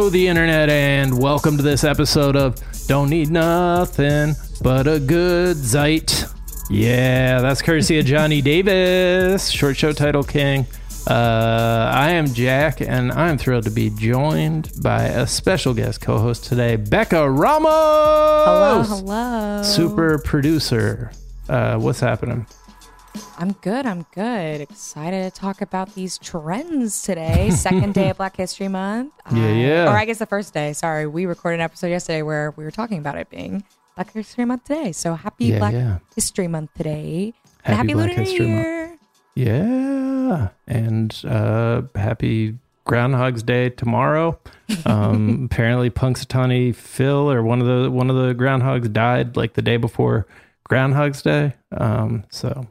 Hello, the internet, and welcome to this episode of Don't Need Nothing But a Good Zeit. Yeah, that's courtesy of Johnny Davis, short show title king. Uh, I am Jack, and I'm thrilled to be joined by a special guest co host today, Becca Ramos. Hello, hello. Super producer. Uh, what's happening? I'm good. I'm good. Excited to talk about these trends today. Second day of Black History Month. Yeah, I- yeah. Or I guess the first day. Sorry, we recorded an episode yesterday where we were talking about it being Black History Month today. So happy Yeah, Black yeah. History Month today. and Happy happy Black Lunar History New Month. Year. Yeah, and uh, happy Groundhog's Day tomorrow. Um, apparently, Punxsutawney Phil or one of the one of the groundhogs died like the day before Groundhog's Day. Um, so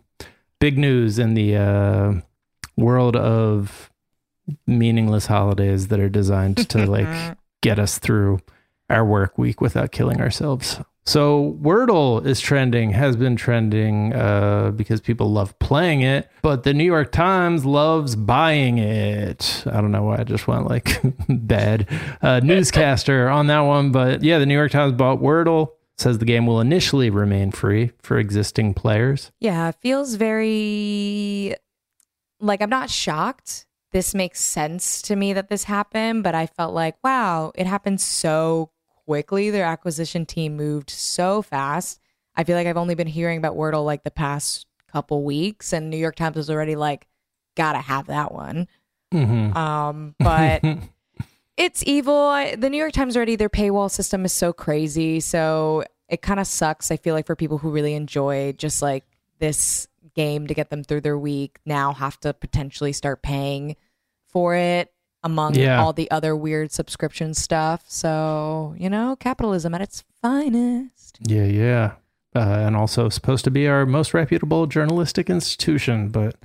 big news in the uh, world of meaningless holidays that are designed to like get us through our work week without killing ourselves. So Wordle is trending, has been trending uh, because people love playing it, but the New York Times loves buying it. I don't know why I just went like bad uh, newscaster on that one, but yeah, the New York Times bought Wordle. Says the game will initially remain free for existing players. Yeah, it feels very like I'm not shocked. This makes sense to me that this happened, but I felt like, wow, it happened so quickly. Their acquisition team moved so fast. I feel like I've only been hearing about Wordle like the past couple weeks, and New York Times was already like, gotta have that one. Mm-hmm. Um, but it's evil. The New York Times already their paywall system is so crazy, so it kind of sucks. I feel like for people who really enjoy just like this game to get them through their week, now have to potentially start paying for it among Yeah. all the other weird subscription stuff. So you know, capitalism at its finest. Yeah, yeah. Uh, and also supposed to be our most reputable journalistic institution, but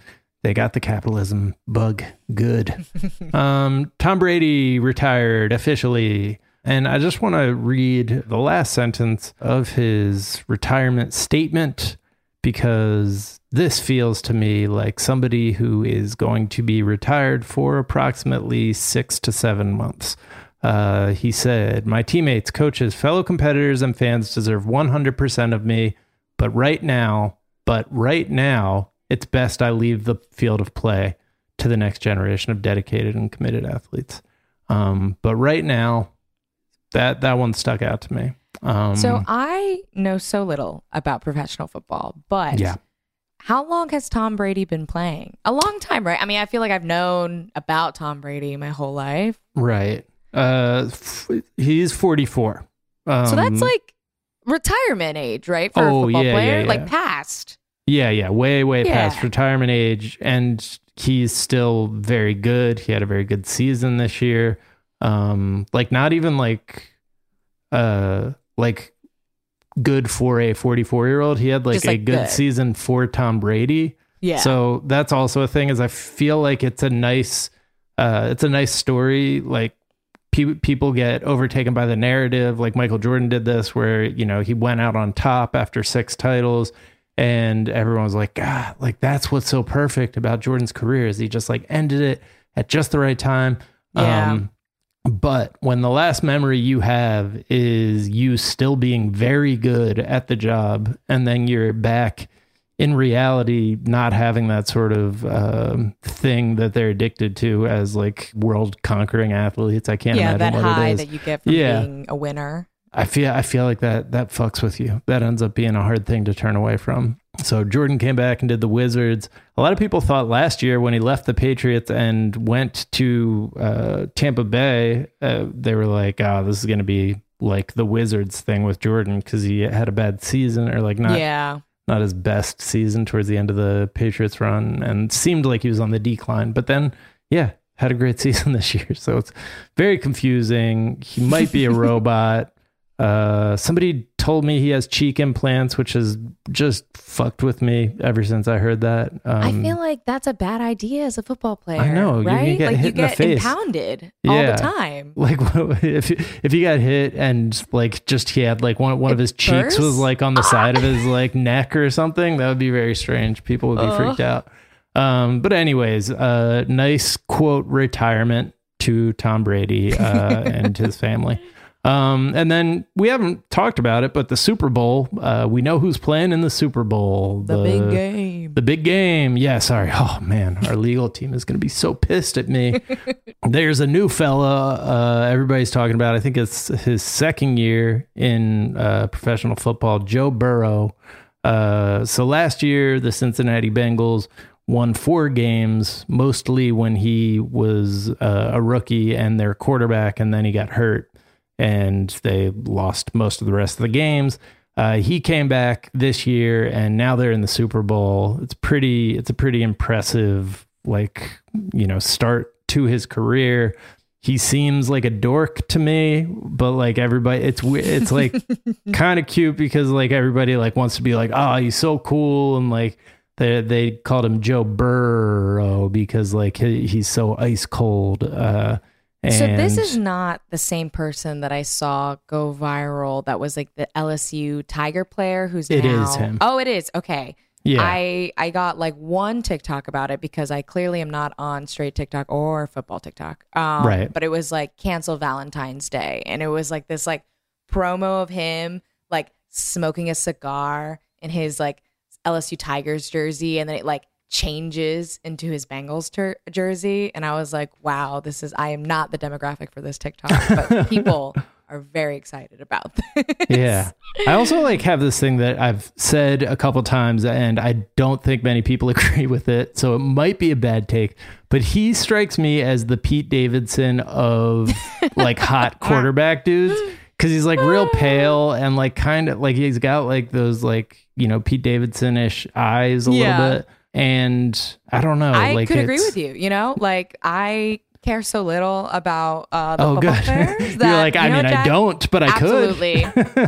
they got the capitalism bug good. um, Tom Brady retired officially. And I just want to read the last sentence of his retirement statement because this feels to me like somebody who is going to be retired for approximately six to seven months. Uh, he said, My teammates, coaches, fellow competitors, and fans deserve 100% of me. But right now, but right now, it's best I leave the field of play to the next generation of dedicated and committed athletes. Um, but right now, that that one stuck out to me. Um, So I know so little about professional football, but Yeah. how long has Tom Brady been playing? A long time, right? I mean, I feel like I've known about Tom Brady my whole life. right, uh, f- he's 44. Um, So that's like retirement age, right? For Oh, a football yeah, player, yeah, like past. Yeah, yeah, way, way Yeah. past retirement age, and he's still very good. He had a very good season this year. Um, like not even like, uh, like good for a forty-four year old. He had like Just, a good good. season for Tom Brady. Yeah. So that's also a thing. Is I feel like it's a nice, uh, it's a nice story. Like pe- people get overtaken by the narrative. Like Michael Jordan did this, where you know he went out on top after six titles, and everyone was like, God, like that's what's so perfect about Jordan's career is he just like ended it at just the right time. Yeah. Um, but when the last memory you have is you still being very good at the job, and then you're back in reality not having that sort of um, thing that they're addicted to as like world conquering athletes. I can't yeah, imagine that what it high is. that you get from Yeah. being a winner. I feel I feel like that that fucks with you. That ends up being a hard thing to turn away from. So Jordan came back and did the Wizards. A lot of people thought last year when he left the Patriots and went to uh, Tampa Bay, uh, they were like, "Oh, this is going to be like the Wizards thing with Jordan because he had a bad season or like not yeah. not his best season towards the end of the Patriots run and seemed like he was on the decline. But then, yeah, had a great season this year. So it's very confusing. He might be a robot. Uh, somebody told me he has cheek implants, which has just fucked with me ever since I heard that. Um, I feel like that's a bad idea as a football player. I know, you right? get like hit you in the get face. impounded all the time. like if if he got hit and like just he had like one one of his cheeks was like on the side of his like neck or something, that would be very strange. People would be Ugh. freaked out. Um, but anyways, uh, nice quote retirement to Tom Brady uh, and his family. Um, and then we haven't talked about it, but the Super Bowl, uh, we know who's playing in the Super Bowl. The, big game. The big game. Yeah, sorry. Oh, man. Our legal team is going to be so pissed at me. There's a new fella uh, everybody's talking about. I think it's his second year in uh, professional football, Joe Burrow. Uh, so last year, the Cincinnati Bengals won four games, mostly when he was uh, a rookie and their quarterback, and then he got hurt and they lost most of the rest of the games. Uh, he came back this year, and now they're in the Super Bowl. It's pretty. It's a pretty impressive, like you know, start to his career. He seems like a dork to me, but like everybody, it's it's like kind of cute because like everybody like wants to be like, oh, he's so cool, and like they they called him Joe Burrow because like he, he's so ice cold. Uh, so this is not the same person that I saw go viral. That was like the LSU Tiger player who's It now. is him. Oh, it is. Okay. Yeah. I I got like one TikTok about it because I clearly am not on straight TikTok or football TikTok. Um, Right. But it was like cancel Valentine's Day, and it was like this like promo of him like smoking a cigar in his like LSU Tigers jersey, and then it like changes into his Bengals ter- jersey, and I was like, wow, this is I am not the demographic for this TikTok, but people are very excited about this. yeah. I also like have this thing that I've said a couple times and I don't think many people agree with it. So it might be a bad take, but he strikes me as the Pete Davidson of like hot quarterback dudes cuz he's like real ah. pale and like kind of like he's got like those like, you know, Pete Davidson-ish eyes a Yeah. little bit. And I don't know, I like could agree with you. You know, like I care so little about uh, the Oh, football good. players that You're like, you I know, mean, I don't, but I Absolutely.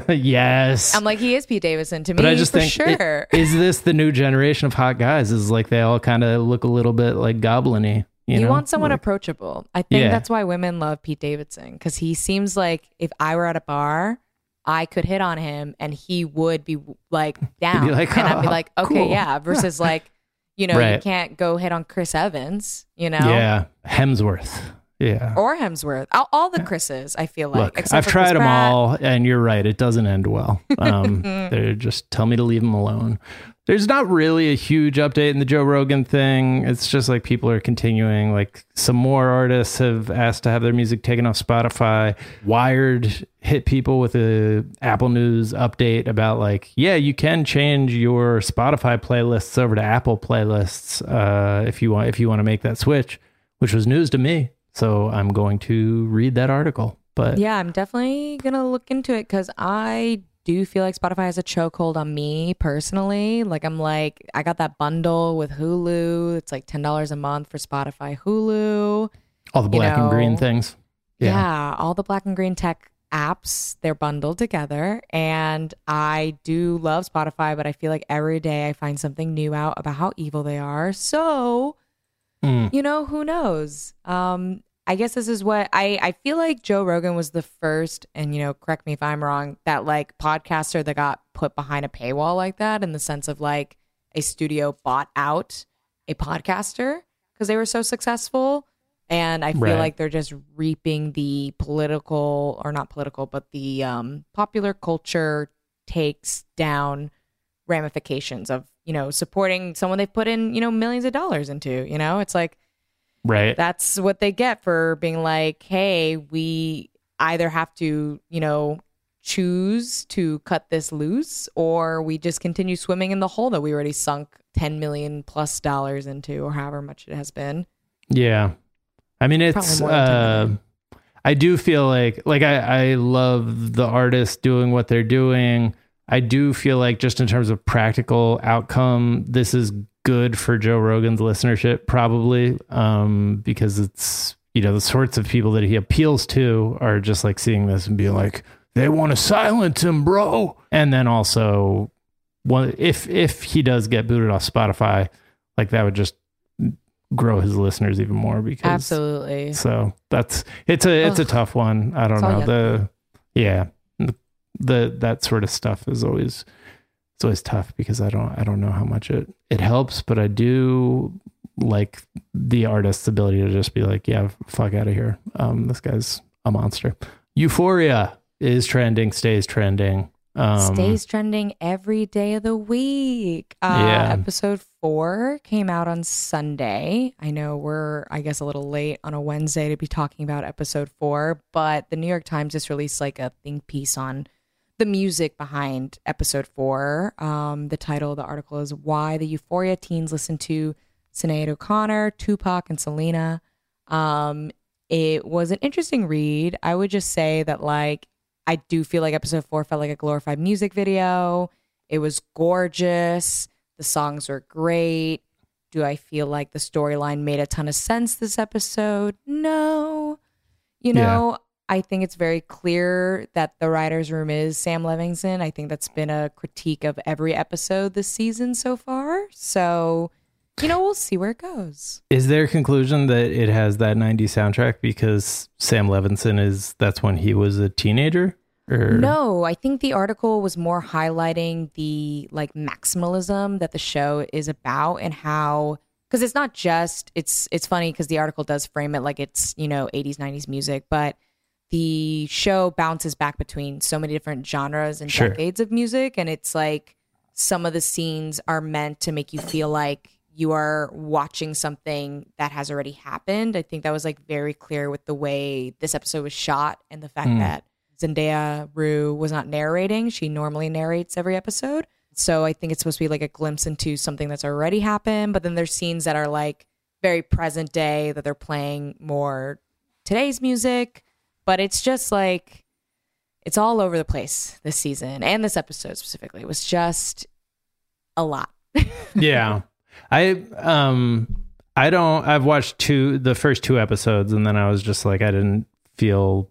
could. yes. I'm like, he is Pete Davidson to me. But I just for think, sure. is this the new generation of hot guys? Is like they all kind of look a little bit like goblin-y. You, You, know? want someone Like- approachable. I think Yeah. that's why women love Pete Davidson because he seems like if I were at a bar, I could hit on him and he would be like down, like, and I'd be "Oh, like, okay, cool." yeah. Versus like, you know, you can't go hit on Chris Evans, you know, Yeah, Hemsworth. Yeah. or Hemsworth. All, all the Chris's, I feel like. Look, I've tried them all, and you're right. It doesn't end well. Um, they just tell me to leave them alone. There's not really a huge update in the Joe Rogan thing. It's just like people are continuing. Like some more artists have asked to have their music taken off Spotify. Wired hit people with a Apple News update about like, yeah, you can change your Spotify playlists over to Apple playlists uh, if you want if you want to make that switch, which was news to me. So I'm going to read that article. But Yeah, I'm definitely gonna look into it because I do you feel like Spotify has a chokehold on me personally. Like I'm like I got that bundle with Hulu. It's like ten dollars a month for Spotify Hulu. all the black and green know, things. Yeah. all the black and green tech apps they're bundled together, and I do love Spotify, but I feel like every day I find something new out about how evil they are. So Mm. you know who knows um i guess this is what i i feel like joe rogan was the first and you know correct me if i'm wrong that like podcaster that got put behind a paywall like that in the sense of like a studio bought out a podcaster because they were so successful and i feel Right. like they're just reaping the political or not political but the um popular culture takes down ramifications of you know supporting someone they've put in you know millions of dollars into you know it's like Right. that's what they get for being like hey we either have to you know choose to cut this loose or we just continue swimming in the hole that we already sunk 10 million plus dollars into or however much it has been yeah. I mean, it's, Probably more than 10 uh. I do feel like, like I, I love the artists doing what they're doing. I do feel like just in terms of practical outcome, this is good for Joe Rogan's listenership, probably, um, because it's, you know, the sorts of people that he appeals to are just like seeing this and being like, they want to silence him, bro. And then also, one, if if he does get booted off Spotify, like that would just grow his listeners even more because absolutely. So that's it's a it's a tough one. I don't It's know. the yeah. The that sort of stuff is always it's always tough because I don't I don't know how much it it helps, but I do like the artist's ability to just be like, yeah, fuck out of here. Um, this guy's a monster. Euphoria is trending, stays trending. Um, Stays trending every day of the week. Uh, Yeah. Episode four came out on Sunday. I know we're, I guess, a little late on a Wednesday to be talking about episode four, but the New York Times just released like a think piece on the music behind episode four. Um, the title of the article is Why the Euphoria Teens Listen to Sinead O'Connor, Tupac, and Selena. Um, it was an interesting read. I would just say that, like, I do feel like episode four felt like a glorified music video. It was gorgeous. The songs were great. Do I feel like the storyline made a ton of sense this episode? No. You know, I think it's very clear that the writer's room is Sam Levinson. I think that's been a critique of every episode this season so far. So, you know, we'll see where it goes. Is there a conclusion that it has that 90s soundtrack because Sam Levinson is that's when he was a teenager? Or No, I think the article was more highlighting the like maximalism that the show is about and how because it's not just it's it's funny because the article does frame it like it's you know 80s 90s music but the show bounces back between so many different genres and Sure. decades of music and it's like some of the scenes are meant to make you feel like you are watching something that has already happened. I think that was like very clear with the way this episode was shot and the fact Mm. that Zendaya Rue was not narrating. She normally narrates every episode. So I think it's supposed to be like a glimpse into something that's already happened. But then there's scenes that are like very present day that they're playing more today's music. But it's just like it's all over the place this season and this episode specifically. It was just a lot. yeah. I um I don't I've watched two the first two episodes and then I was just like I didn't feel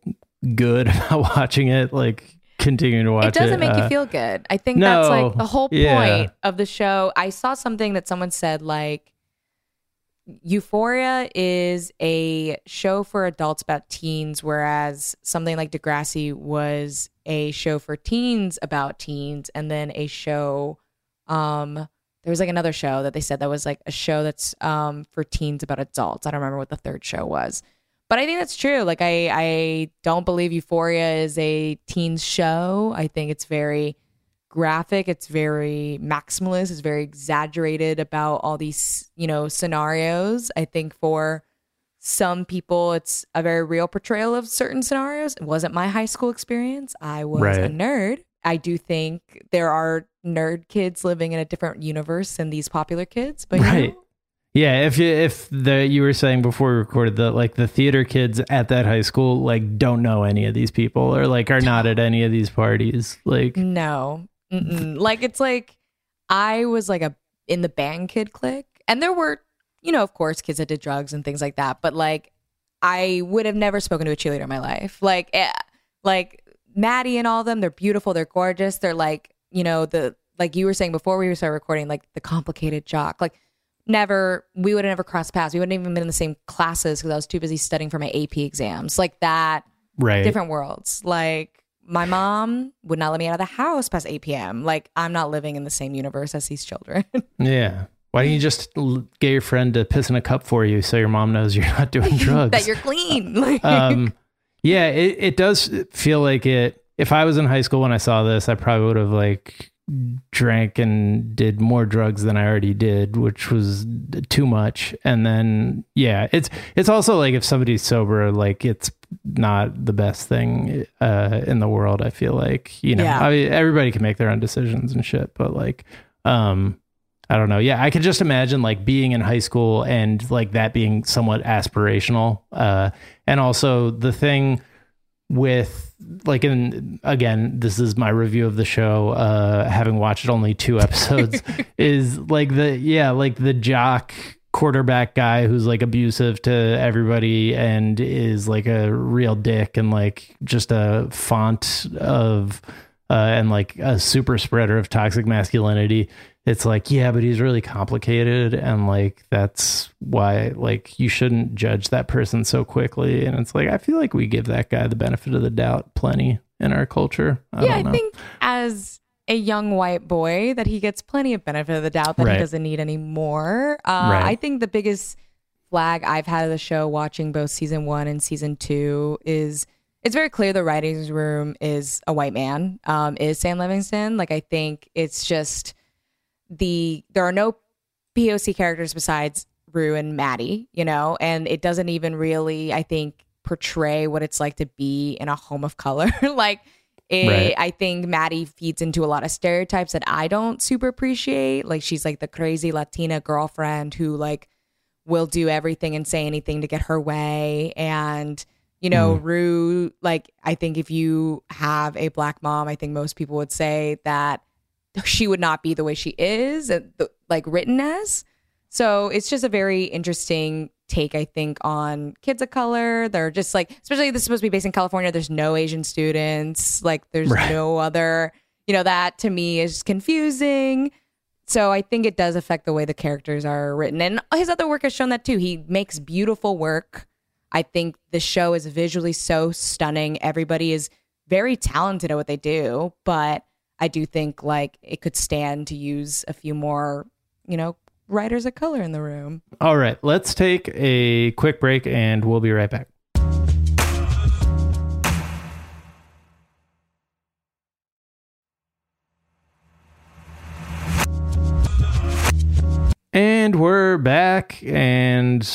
good about watching it like continuing to watch it doesn't make Uh, you feel good. I think that's like the whole point yeah. of the show. I saw something that someone said like Euphoria is a show for adults about teens, whereas something like Degrassi was a show for teens about teens, and then a show. Um, there was like another show that they said that was like a show that's um for teens about adults. I don't remember what the third show was, but I think that's true. Like I I don't believe Euphoria is a teens show. I think it's very graphic. It's very maximalist. It's very exaggerated about all these, you know, scenarios. I think for some people, it's a very real portrayal of certain scenarios. It wasn't my high school experience. I was a nerd. I do think there are nerd kids living in a different universe than these popular kids, but you know, Yeah, if you if the you were saying before we recorded that like the theater kids at that high school like don't know any of these people or like are not at any of these parties. Like No. Mm-mm. like it's like I was like a in the band kid clique and there were, you know, of course kids that did drugs and things like that, but like I would have never spoken to a cheerleader in my life. Like eh, like Maddie and all of them, they're beautiful, they're gorgeous, they're like, you know, the like you were saying before we started recording, like the complicated jock. Like never we would have never crossed paths. We wouldn't even been in the same classes because I was too busy studying for my AP exams. Like that right. different worlds. Like my mom would not let me out of the house past 8 p.m. Like I'm not living in the same universe as these children. Yeah. Why don't you just l- get your friend to piss in a cup for you so your mom knows you're not doing drugs? that you're clean. Like, um, yeah, it, it does feel like it. If I was in high school when I saw this, I probably would have like drank and did more drugs than I already did, which was too much. And then, yeah, it's it's also like if somebody's sober, like it's not the best thing uh, in the world. I feel like you know, Yeah. I mean, everybody can make their own decisions and shit, but like, um, I don't know. Yeah, I could just imagine like being in high school and like that being somewhat aspirational. Uh, and also the thing with like in again, this is my review of the show, uh, having watched only two episodes, is like the yeah, like the jock quarterback guy who's like abusive to everybody and is like a real dick and like just a font of uh, and like a super spreader of toxic masculinity it's like yeah but he's really complicated and like that's why like you shouldn't judge that person so quickly and it's like i feel like we give that guy the benefit of the doubt plenty in our culture I yeah, don't I think as a young white boy that he gets plenty of benefit of the doubt that Right. he doesn't need anymore. Uh, Right. I think the biggest flag I've had of the show watching both season one and season two is it's very clear the writing room is a white man, um, is Sam Levinson. Like, I think it's just the, there are no POC characters besides Rue and Maddie, you know, and it doesn't even really, I think, portray what it's like to be in a home of color. like, it, Right. I think Maddie feeds into a lot of stereotypes that I don't super appreciate. Like, she's like the crazy Latina girlfriend who, like, will do everything and say anything to get her way. And, you know, mm. Rue, like, I think if you have a black mom, I think most people would say that she would not be the way she is, uh, like written as. So it's just a very interesting take, I think, on kids of color. They're just like, especially this is supposed to be based in California. There's no Asian students. Like, there's Right. no other, you know, that to me is confusing. So I think it does affect the way the characters are written. And his other work has shown that too. He makes beautiful work. I think the show is visually so stunning. Everybody is very talented at what they do, but I do think like it could stand to use a few more, you know, writers of color in the room. All right, let's take a quick break and we'll be right back. And we're back. And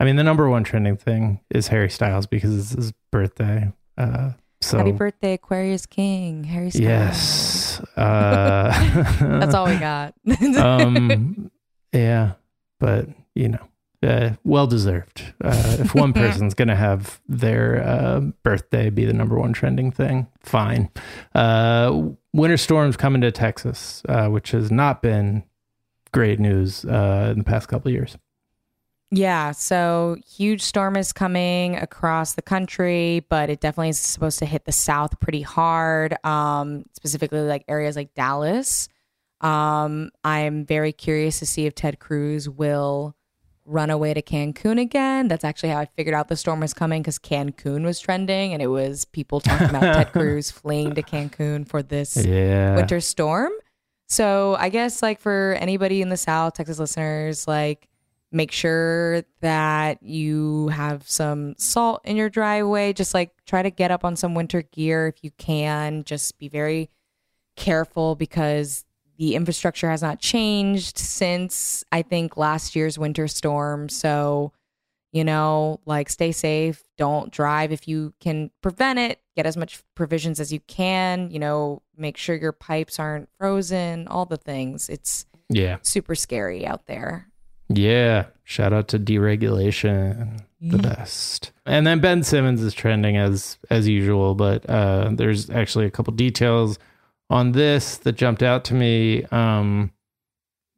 I mean, the number one trending thing is Harry Styles because it's his birthday. Uh, so, Happy birthday, Aquarius King, Harry Styles. yes. Uh, That's all we got. um yeah but you know uh, well deserved uh, if one person's gonna have their uh, birthday be the number one trending thing fine uh winter storms coming to texas uh, which has not been great news uh in the past couple of years Yeah, so huge storm is coming across the country, but it definitely is supposed to hit the south pretty hard, um, specifically like areas like Dallas. Um, I'm very curious to see if Ted Cruz will run away to Cancun again. That's actually how I figured out the storm was coming because Cancun was trending and it was people talking about Ted Cruz fleeing to Cancun for this yeah winter storm. So I guess like for anybody in the South, Texas listeners, like make sure that you have some salt in your driveway. Just like try to get up on some winter gear if you can. Just be very careful because the infrastructure has not changed since I think last year's winter storm. So, you know, like stay safe. Don't drive if you can prevent it. Get as much provisions as you can. You know, make sure your pipes aren't frozen, all the things. It's yeah super scary out there. Yeah. Shout out to deregulation. The best. And then Ben Simmons is trending as as usual, but uh there's actually a couple details on this that jumped out to me. Um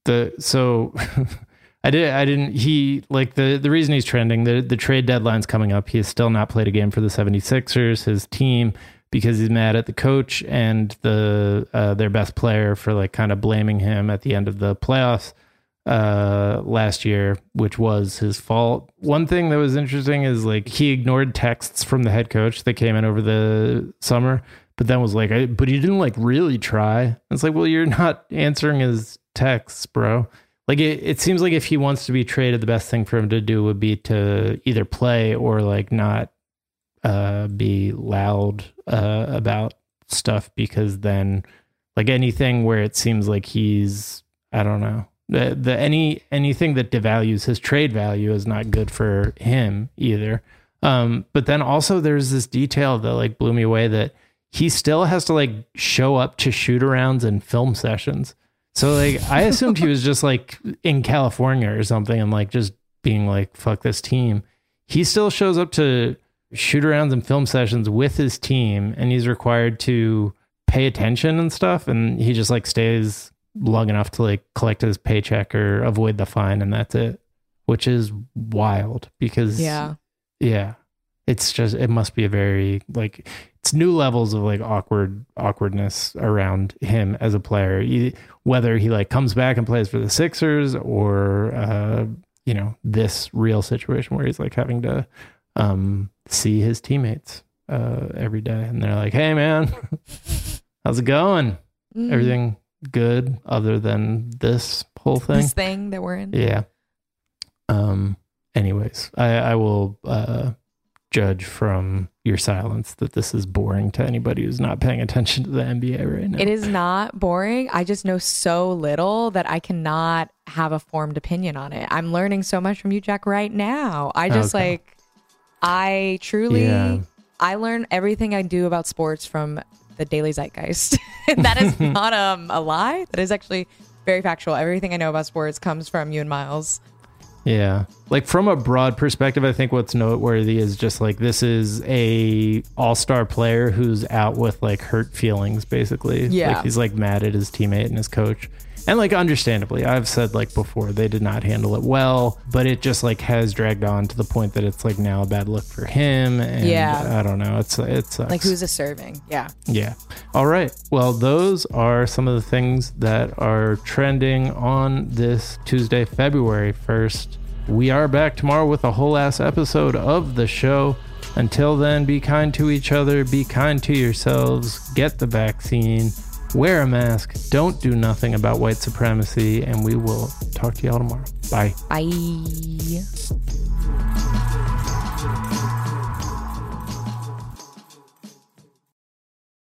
the so I did I didn't he like the the reason he's trending, the the trade deadline's coming up. He has still not played a game for the 76ers, his team because he's mad at the coach and the uh, their best player for like kind of blaming him at the end of the playoffs uh last year which was his fault. One thing that was interesting is like he ignored texts from the head coach that came in over the summer but then was like I, but he didn't like really try. It's like well you're not answering his texts bro. Like it, it seems like if he wants to be traded the best thing for him to do would be to either play or like not uh be loud uh about stuff because then like anything where it seems like he's i don't know the the any anything that devalues his trade value is not good for him either. Um but then also there's this detail that like blew me away that he still has to like show up to shoot arounds and film sessions. So like i assumed he was just like in california or something and like just being like fuck this team. He still shows up to shoot arounds and film sessions with his team and he's required to pay attention and stuff and he just like stays long enough to like collect his paycheck or avoid the fine and that's it which is wild because Yeah. yeah it's just it must be a very like it's new levels of like awkward awkwardness around him as a player E- whether he like comes back and plays for the sixers or uh you know this real situation where he's like having to um see his teammates uh every day and they're like hey man how's it going Mm. Everything good other than this whole thing? This thing that we're in. Yeah. Um. Anyways, I I will uh judge from your silence that this is boring to anybody who's not paying attention to the NBA right now. It is not boring. I just know so little that I cannot have a formed opinion on it. I'm learning so much from you, Jack, right now. I just Okay. like, I truly, Yeah. I learn everything I do about sports from the Daily Zeitgeist. that is not um, a lie. That is actually very factual. Everything I know about sports comes from you and Miles. Yeah. Like from a broad perspective, I think what's noteworthy is just like this is a all-star player who's out with like hurt feelings basically. Yeah. Like he's like mad at his teammate and his coach. And like understandably, I've said like before, they did not handle it well, but it just like has dragged on to the point that it's like now a bad look for him. And Yeah. I don't know. It's it sucks. Like, who's a serving? Yeah. Yeah. All right. Well, those are some of the things that are trending on this Tuesday, February 1st. We are back tomorrow with a whole ass episode of the show. Until then, be kind to each other, be kind to yourselves, get the vaccine, wear a mask, don't do nothing about white supremacy, and we will talk to y'all tomorrow. Bye. Bye.